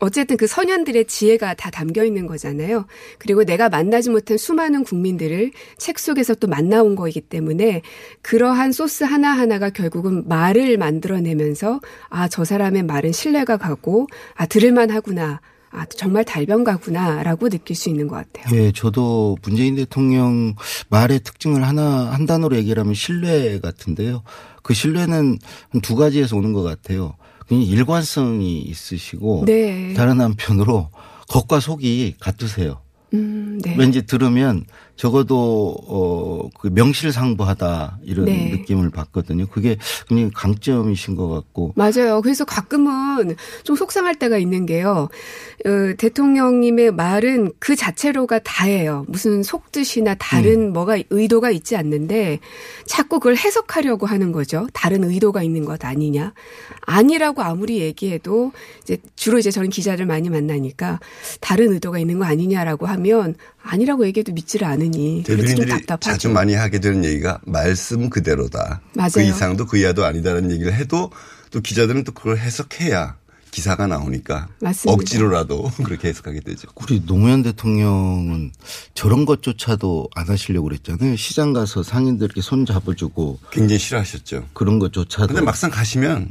어, 쨌든 그 선현들의 지혜가 다 담겨 있는 거잖아요. 그리고 내가 만나지 못한 수많은 국민들을 책 속에서 또 만나온 거이기 때문에 그러한 소스 하나하나가 결국은 말을 만들어내면서 아, 저 사람의 말은 신뢰가 가고 아, 들을만 하구나. 아, 정말 달변가구나라고 느낄 수 있는 것 같아요. 예, 저도 문재인 대통령 말의 특징을 하나, 한 단어로 얘기하면 신뢰 같은데요. 그 신뢰는 두 가지에서 오는 것 같아요. 일관성이 있으시고 네. 다른 한편으로 겉과 속이 같으세요. 음, 네. 왠지 들으면 적어도 어그 명실상부하다 이런 네. 느낌을 받거든요. 그게 굉장히 강점이신 것 같고 맞아요. 그래서 가끔은 좀 속상할 때가 있는 게요. 어, 대통령님의 말은 그 자체로가 다예요. 무슨 속뜻이나 다른 음. 뭐가 의도가 있지 않는데 자꾸 그걸 해석하려고 하는 거죠. 다른 의도가 있는 것 아니냐? 아니라고 아무리 얘기해도 이제 주로 이제 저는 기자를 많이 만나니까 다른 의도가 있는 거 아니냐라고 하면 아니라고 얘기해도 믿지를 않으니 대변인들이 자주 많이 하게 되는 얘기가 말씀 그대로다. 맞아요. 그 이상도 그 이하도 아니다라는 얘기를 해도 또 기자들은 또 그걸 해석해야 기사가 나오니까 맞습니다. 억지로라도 (laughs) 그렇게 해석하게 되죠. 우리 노무현 대통령은 저런 것조차도 안 하시려고 그랬잖아요. 시장 가서 상인들에게 손 잡아주고 굉장히 싫어하셨죠. 그런 것조차도. 근데 막상 가시면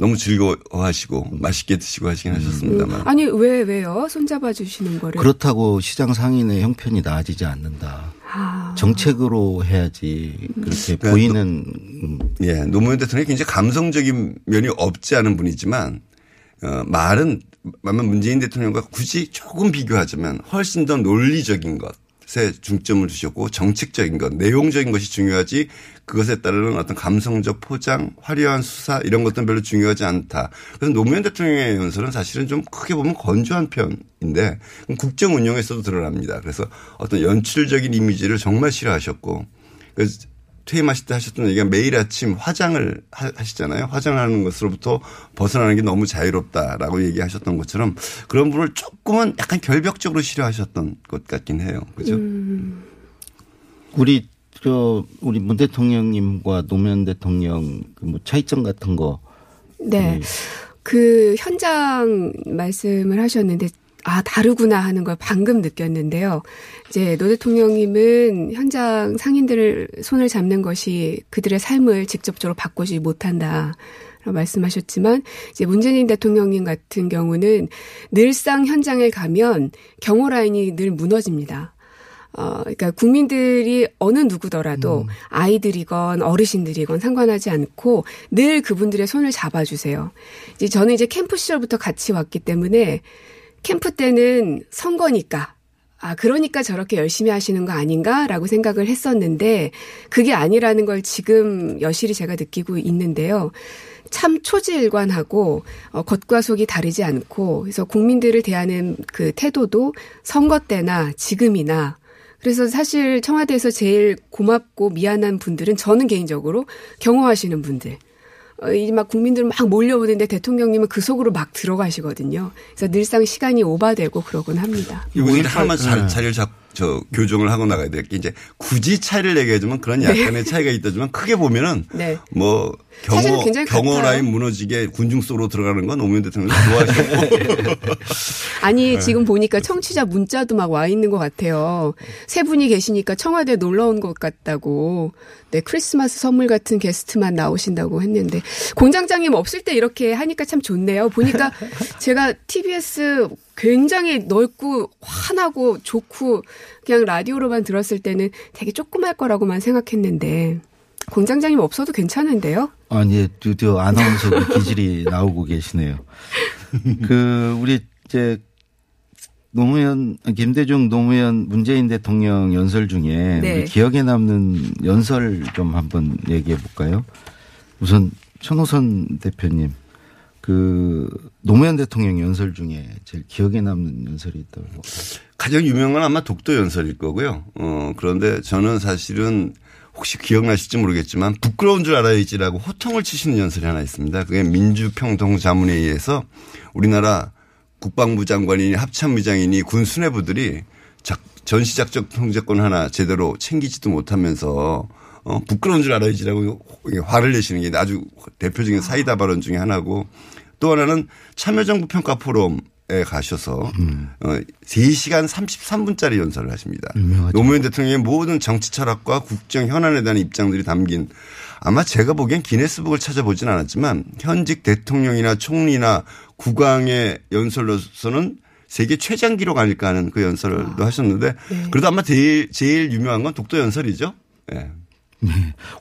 너무 즐거워하시고 맛있게 드시고 하시긴 하셨습니다만. 아니 왜 왜요? 손잡아 주시는 거를. 그렇다고 시장 상인의 형편이 나아지지 않는다. 아. 정책으로 해야지 그렇게 그러니까 보이는. 노, 예, 노무현 대통령이 굉장히 감성적인 면이 없지 않은 분이지만 어, 말은 아마 문재인 대통령과 굳이 조금 비교하자면 훨씬 더 논리적인 것. 에 중점을 두셨고 정책적인 것, 내용적인 것이 중요하지 그것에 따르는 어떤 감성적 포장, 화려한 수사 이런 것들은 별로 중요하지 않다. 그래서 노무현 대통령의 연설은 사실은 좀 크게 보면 건조한 편인데 국정 운영에서도 드러납니다. 그래서 어떤 연출적인 이미지를 정말 싫어하셨고 그래서 퇴임하실 때 하셨던 얘기가 매일 아침 화장을 하시잖아요. 화장하는 것으로부터 벗어나는 게 너무 자유롭다라고 얘기하셨던 것처럼 그런 분을 조금은 약간 결벽적으로 싫어하셨던 것 같긴 해요. 그죠? 음. 우리 저 우리 문 대통령님과 노무현 대통령 그뭐 차이점 같은 거. 네. 음. 그 현장 말씀을 하셨는데 아, 다르구나 하는 걸 방금 느꼈는데요. 이제 노 대통령님은 현장 상인들을 손을 잡는 것이 그들의 삶을 직접적으로 바꾸지 못한다. 라고 말씀하셨지만 이제 문재인 대통령님 같은 경우는 늘상 현장에 가면 경호 라인이 늘 무너집니다. 어, 그러니까 국민들이 어느 누구더라도 음. 아이들이건 어르신들이건 상관하지 않고 늘 그분들의 손을 잡아주세요. 이제 저는 이제 캠프 시절부터 같이 왔기 때문에 캠프 때는 선거니까 아, 그러니까 저렇게 열심히 하시는 거 아닌가라고 생각을 했었는데 그게 아니라는 걸 지금 여실히 제가 느끼고 있는데요. 참 초지일관하고 어, 겉과 속이 다르지 않고 그래서 국민들을 대하는 그 태도도 선거 때나 지금이나 그래서 사실 청와대에서 제일 고맙고 미안한 분들은 저는 개인적으로 경호하시는 분들. 어, 이막 국민들 막 몰려오는데 대통령님은 그 속으로 막 들어가시거든요. 그래서 늘상 시간이 오바되고 그러곤 합니다. 이거 하나만 자, 자리를 잡, 저 교정을 하고 나가야 될 게 이제 굳이 차이를 얘기해주면 그런 약간의 네. 차이가 있다지만 크게 보면은 네. 뭐 경호 경호 라인 무너지게 군중 속으로 들어가는 건 노무현 대통령이 좋아하셨고 (laughs) 아니 네. 지금 보니까 청취자 문자도 막 와 있는 것 같아요. 세 분이 계시니까 청와대 놀러 온 것 같다고. 네 크리스마스 선물 같은 게스트만 나오신다고 했는데 공장장님 없을 때 이렇게 하니까 참 좋네요. 보니까 (laughs) 제가 TBS 굉장히 넓고 환하고 좋고 그냥 라디오로만 들었을 때는 되게 조그말 거라고만 생각했는데 공장장님 없어도 괜찮은데요? 아니, 드디어 아나운서 그 기질이 나오고 계시네요. 그, 우리 이제 노무현, 김대중 노무현 문재인 대통령 연설 중에 네. 우리 기억에 남는 연설 좀 한번 얘기해 볼까요? 우선 천호선 대표님. 그 노무현 대통령 연설 중에 제일 기억에 남는 연설이 있다고. 가장 유명한 건 아마 독도 연설일 거고요. 어, 그런데 저는 사실은 혹시 기억나실지 모르겠지만 부끄러운 줄 알아야지라고 호통을 치시는 연설이 하나 있습니다. 그게 민주평통자문회의에서 우리나라 국방부 장관이니 합참의장이니 군 수뇌부들이 전시작전 통제권 하나 제대로 챙기지도 못하면서 어, 부끄러운 줄 알아야지라고 화를 내시는 게 아주 대표적인 사이다 발언 중에 하나고 또 하나는 참여정부 평가 포럼에 가셔서 어, 3시간 33분짜리 연설을 하십니다. 노무현 대통령의 모든 정치 철학과 국정 현안에 대한 입장들이 담긴 아마 제가 보기엔 기네스북을 찾아보진 않았지만 현직 대통령이나 총리나 국왕의 연설로서는 세계 최장 기록 아닐까 하는 그 연설도 하셨는데 그래도 아마 제일, 제일 유명한 건 독도 연설이죠. 네. 네.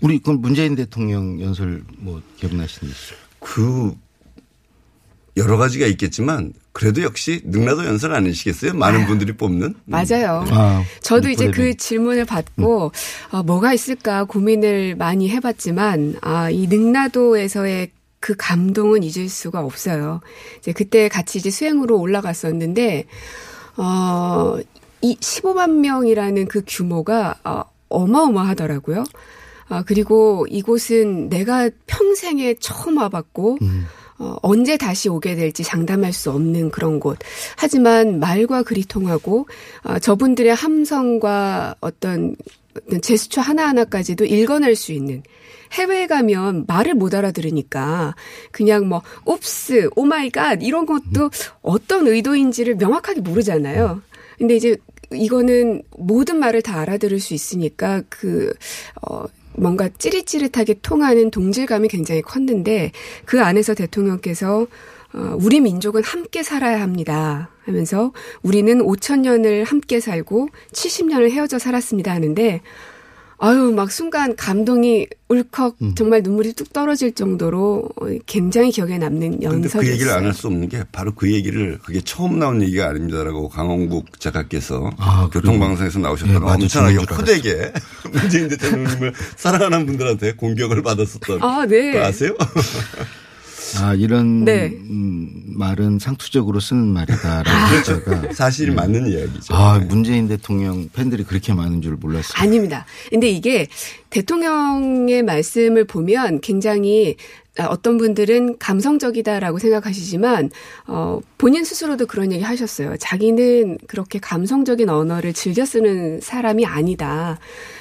우리 그 문재인 대통령 연설 뭐 기억나시는지? 그 여러 가지가 있겠지만 그래도 역시 능라도 연설 아니시겠어요? 많은 분들이 뽑는. (laughs) 맞아요. 음. 아, 저도 이제. 그 질문을 받고 어, 뭐가 있을까 고민을 많이 해봤지만 아, 이 능라도에서의 그 감동은 잊을 수가 없어요. 이제 그때 같이 이제 수행으로 올라갔었는데 어, 이 15만 명이라는 그 규모가 어, 어마어마하더라고요. 아, 그리고 이곳은 내가 평생에 처음 와봤고, 어, 언제 다시 오게 될지 장담할 수 없는 그런 곳. 하지만 말과 글이 통하고, 아, 저분들의 함성과 어떤, 어떤 제스처 하나하나까지도 읽어낼 수 있는. 해외에 가면 말을 못 알아들으니까 그냥 뭐 oops, oh my god 이런 것도 어떤 의도인지를 명확하게 모르잖아요. 근데 이제 이거는 모든 말을 다 알아들을 수 있으니까 그, 어, 뭔가 찌릿찌릿하게 통하는 동질감이 굉장히 컸는데 그 안에서 대통령께서 어, 우리 민족은 함께 살아야 합니다. 하면서 우리는 5천 년을 함께 살고 70년을 헤어져 살았습니다 하는데 아유 막 순간 감동이 울컥 정말 눈물이 뚝 떨어질 정도로 어, 굉장히 기억에 남는 연설이었어요. 그 얘기를 안 할 수 없는 게 바로 그 얘기를 그게 처음 나온 얘기가 아닙니다라고 강원국 작가께서 교통방송에서 나오셨다가 예, 마주치는 엄청나게. 호되게 문재인 대통령님을 사랑하는 분들한테 공격을 받았었던 아, 네. 거 아세요? (laughs) 아, 이런 네. 음, 말은 상투적으로 쓰는 말이다라고 제가 (laughs) 사실 맞는 이야기죠. 아, 문재인 대통령 팬들이 그렇게 많은 줄 몰랐어요. 아닙니다. 근데 이게 대통령의 말씀을 보면 굉장히 아, 어떤 분들은 감성적이다라고 생각하시지만 어 본인 스스로도 그런 얘기 하셨어요. 자기는 그렇게 감성적인 언어를 즐겨 쓰는 사람이 아니다.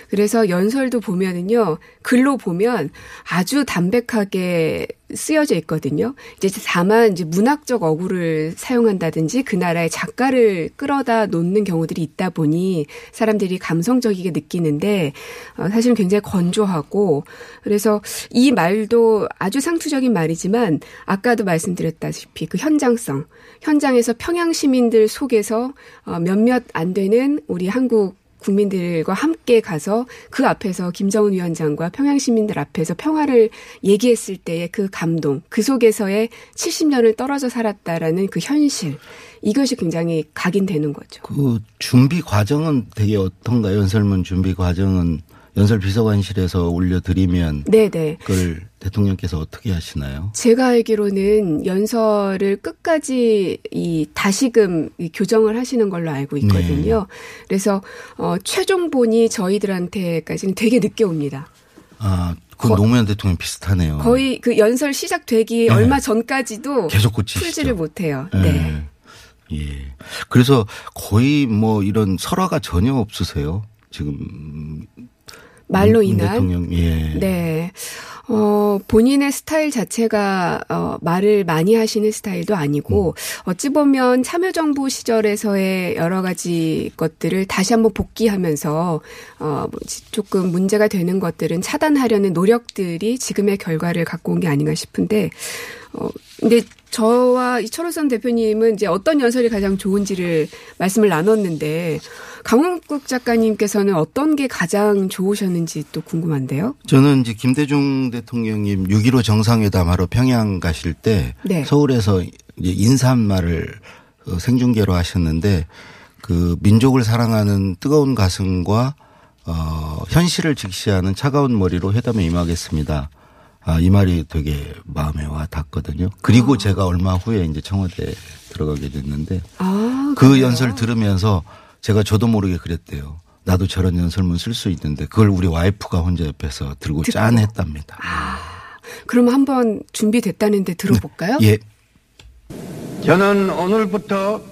그래서 연설도 보면은요. 글로 보면 아주 담백하게 쓰여져 있거든요. 이제 다만 이제 문학적 어구를 사용한다든지 그 나라의 작가를 끌어다 놓는 경우들이 있다 보니 사람들이 감성적이게 느끼는데 어, 사실은 굉장히 건조하고 그래서 이 말도 아주 상투적인 말이지만 아까도 말씀드렸다시피 그 현장성 현장에서 평양 시민들 속에서 어, 몇몇 안 되는 우리 한국 국민들과 함께 가서 그 앞에서 김정은 위원장과 평양 시민들 앞에서 평화를 얘기했을 때의 그 감동, 그 속에서의 70년을 떨어져 살았다라는 그 현실, 이것이 굉장히 각인되는 거죠. 그 준비 과정은 되게 어떤가요? 연설문 준비 과정은 연설 비서관실에서 올려드리면 네네. 그걸 대통령께서 어떻게 하시나요? 제가 알기로는 연설을 끝까지 이 다시금 이 교정을 하시는 걸로 알고 있거든요. 그래서 어 최종본이 저희들한테까지는 되게 늦게 옵니다. 아, 그 노무현 대통령 비슷하네요. 거의 그 연설 시작되기 네. 얼마 전까지도 계속 고치시죠. 풀지를 못해요. 네. 네. 예. 그래서 거의 뭐 이런 설화가 전혀 없으세요. 지금 말로 문 인한 대통령 예. 네. 어, 본인의 스타일 자체가, 어, 말을 많이 하시는 스타일도 아니고, 어찌 보면 참여정부 시절에서의 여러 가지 것들을 다시 한번 복귀하면서, 어, 뭐 조금 문제가 되는 것들은 차단하려는 노력들이 지금의 결과를 갖고 온 게 아닌가 싶은데, 어, 근데 저와 이철호선 대표님은 이제 어떤 연설이 가장 좋은지를 말씀을 나눴는데, 강원국 작가님께서는 어떤 게 가장 좋으셨는지 또 궁금한데요. 저는 이제 김대중 대통령님 6.15 정상회담하러 평양 가실 때 네. 서울에서 인사말을 어, 생중계로 하셨는데 그 민족을 사랑하는 뜨거운 가슴과 어, 현실을 직시하는 차가운 머리로 회담에 임하겠습니다. 아, 이 말이 되게 마음에 와 닿거든요. 그리고 제가 얼마 후에 이제 청와대 들어가게 됐는데 아, 그? 연설 들으면서 제가 저도 모르게 그랬대요. 나도 저런 연설문 쓸 수 있는데 그걸 우리 와이프가 혼자 옆에서 들고 듣고. 짠했답니다. 그럼 한번 준비됐다는데 들어볼까요? 예. 저는 오늘부터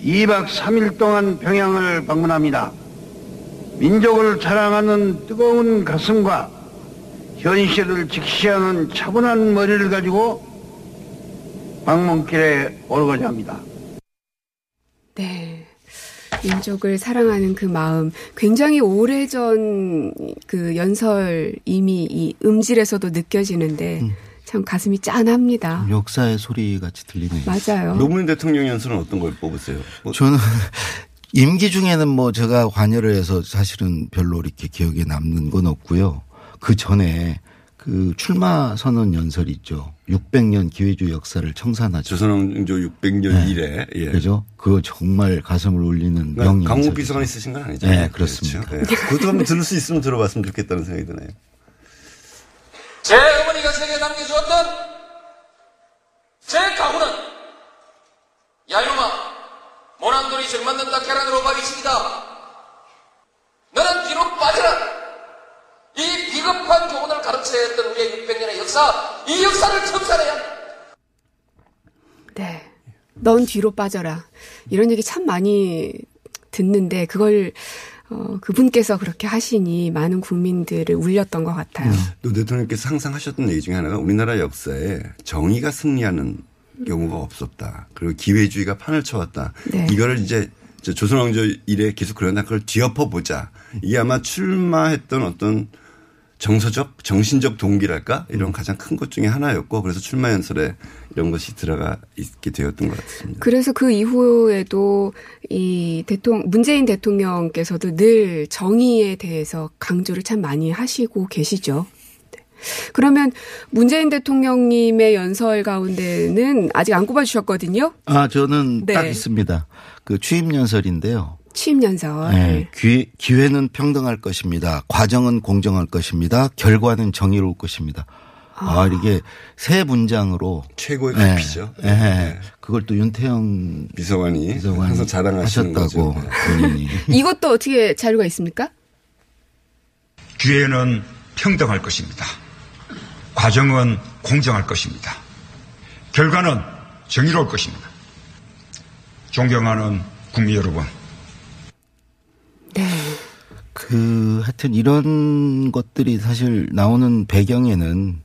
2박 3일 동안 평양을 방문합니다. 민족을 사랑하는 뜨거운 가슴과 현실을 직시하는 차분한 머리를 가지고 방문길에 오르고자 합니다. 네. 민족을 사랑하는 그 마음 굉장히 오래전 그 연설 이미 이 음질에서도 느껴지는데 음. 참 가슴이 짠합니다. 역사의 소리 같이 들리네요. 맞아요. 노무현 대통령 연설은 어떤 걸 뽑으세요? 뭐 저는 (laughs) 임기 중에는 뭐 제가 관여를 해서 사실은 별로 이렇게 기억에 남는 건 없고요. 그 전에 그 출마 선언 연설 있죠. 600년 기회주의 역사를 청산하죠. 조선왕조 600년 이래. 예. 그죠? 그거 정말 가슴을 울리는 명이. 강호 비서관이 쓰신 건 아니잖아요. 네, 그렇습니다. 그렇죠. 예. 그것도 한번 들을 수 있으면 들어봤으면 좋겠다는 생각이 드네요. 제 어머니가 제게 남겨주었던 제 가구는 야 이놈아 모난돌이 정맞는다 계란으로 박이십니다 너는 뒤로 빠져라 이 비겁한 교훈을 가르쳐야 했던 우리의 600년의 역사 이 역사를 청산해야 네. 넌 뒤로 빠져라. 이런 얘기 참 많이 듣는데 그걸 어, 그분께서 그렇게 하시니 많은 국민들을 울렸던 것 같아요. 노 대통령께서 항상 하셨던 얘기 중에 하나가 우리나라 역사에 정의가 승리하는 경우가 없었다. 그리고 기회주의가 판을 쳐왔다. 네. 이거를 이제 저 조선왕조 이래 계속 그러나 그걸 뒤엎어 보자. 이게 아마 출마했던 어떤 정서적, 정신적 동기랄까 이런 가장 큰 것 중에 하나였고 그래서 출마 연설에 이런 것이 들어가 있게 되었던 것 같습니다. 그래서 그 이후에도 이 대통령, 문재인 대통령께서도 늘 정의에 대해서 강조를 참 많이 하시고 계시죠. 네. 그러면 문재인 대통령님의 연설 가운데는 아직 안 꼽아주셨거든요. 아, 저는 네. 딱 있습니다. 그 취임 연설인데요. 취임 연설. 네, 기회, 기회는 평등할 것입니다. 과정은 공정할 것입니다. 결과는 정의로울 것입니다. 아, 이게 세 문장으로 최고의 네, 커피죠. 네. 그걸 또 윤태영 비서관이, 비서관이 항상 자랑하시는 하셨다고 거죠. 본인이. (laughs) 이것도 어떻게 자료가 있습니까? 기회는 평등할 것입니다. 과정은 공정할 것입니다. 결과는 정의로울 것입니다. 존경하는 국민 여러분. 그 하여튼 이런 것들이 사실 나오는 배경에는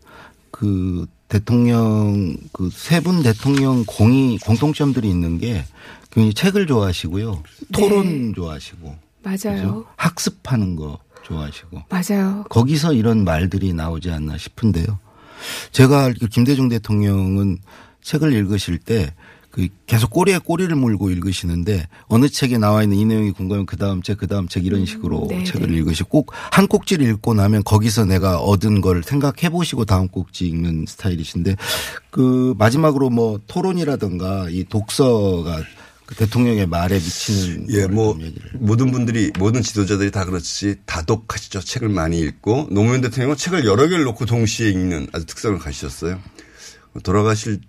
그 대통령 그 세 분 대통령 공이 공통점들이 있는 게 굉장히 책을 좋아하시고요. 토론 좋아하시고 맞아요. 그죠? 학습하는 거 좋아하시고 맞아요. 거기서 이런 말들이 나오지 않나 싶은데요. 제가 김대중 대통령은 책을 읽으실 때 그 계속 꼬리에 꼬리를 물고 읽으시는데 어느 책에 나와 있는 이 내용이 궁금하면 그 다음 책, 그 다음 책 이런 식으로 네, 책을 네. 읽으시고 꼭 한 꼭지를 읽고 나면 거기서 내가 얻은 걸 생각해 보시고 다음 꼭지 읽는 스타일이신데 그 마지막으로 뭐 토론이라든가 이 독서가 그 대통령의 말에 미치는 예, 뭐 모든 분들이 모든 지도자들이 다 그렇지 다독하시죠. 책을 많이 읽고 노무현 대통령은 책을 여러 개를 놓고 동시에 읽는 아주 특성을 가지셨어요. 돌아가실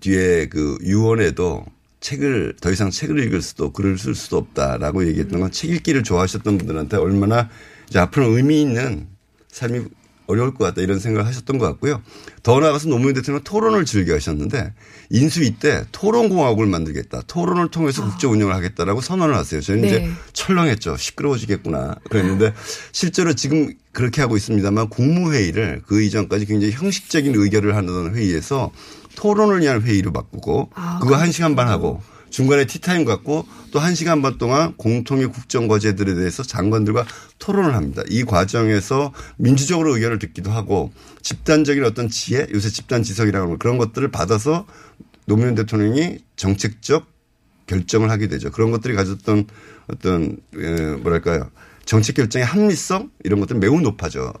뒤에 그 유언에도 책을 더 이상 책을 읽을 수도 글을 쓸 수도 없다라고 얘기했던 건 책 읽기를 좋아하셨던 분들한테 얼마나 이제 앞으로 의미 있는 삶이 어려울 것 같다 이런 생각을 하셨던 것 같고요. 더 나아가서 노무현 대통령 은 토론을 즐겨 하셨는데 인수위 때 토론공화국을 만들겠다. 토론을 통해서 국정 운영을 하겠다라고 선언을 하세요. 저는 네. 이제 철렁했죠. 시끄러워지겠구나. 그랬는데 실제로 지금 그렇게 하고 있습니다만 국무회의를 그 이전까지 굉장히 형식적인 의결을 하는 회의에서 토론을 위한 회의로 바꾸고 그거 한 시간 반 하고 중간에 티타임 갖고 또 한 시간 반 동안 공통의 국정 과제들에 대해서 장관들과 토론을 합니다. 이 과정에서 민주적으로 의견을 듣기도 하고 집단적인 어떤 지혜, 요새 집단 지성이라고 하는 그런 것들을 받아서 노무현 대통령이 정책적 결정을 하게 되죠. 그런 것들이 가졌던 어떤 에, 뭐랄까요 정책 결정의 합리성 이런 것들 이 매우 높아져.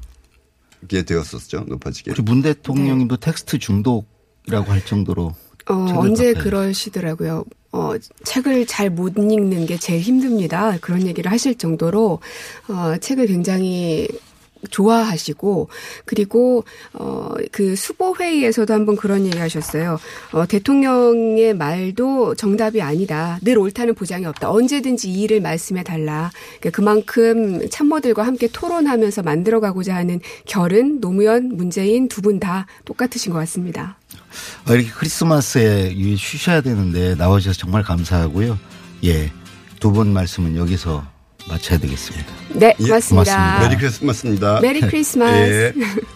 게 되었었죠. 높아지게. 우리 문 대통령님도 텍스트 중독 이라고 할 정도로 어, 언제 그러시더라고요. 어, 책을 잘 못 읽는 게 제일 힘듭니다. 그런 얘기를 하실 정도로, 어, 책을 굉장히 좋아하시고, 그리고, 어, 그 수보 회의에서도 한번 그런 얘기 하셨어요. 어, 대통령의 말도 정답이 아니다. 늘 옳다는 보장이 없다. 언제든지 이 일을 말씀해 달라. 그러니까 그만큼 참모들과 함께 토론하면서 만들어 가고자 하는 결은 노무현, 문재인 두 분 다 똑같으신 것 같습니다. 어, 이렇게 크리스마스에 이 쉬셔야 되는데 나와주셔서 정말 감사하고요. 예. 두 분 말씀은 여기서 마쳐야 되겠습니다. 네, 예, 고맙습니다. Merry Christmas입니다. Merry (laughs) Christmas. 예. (laughs)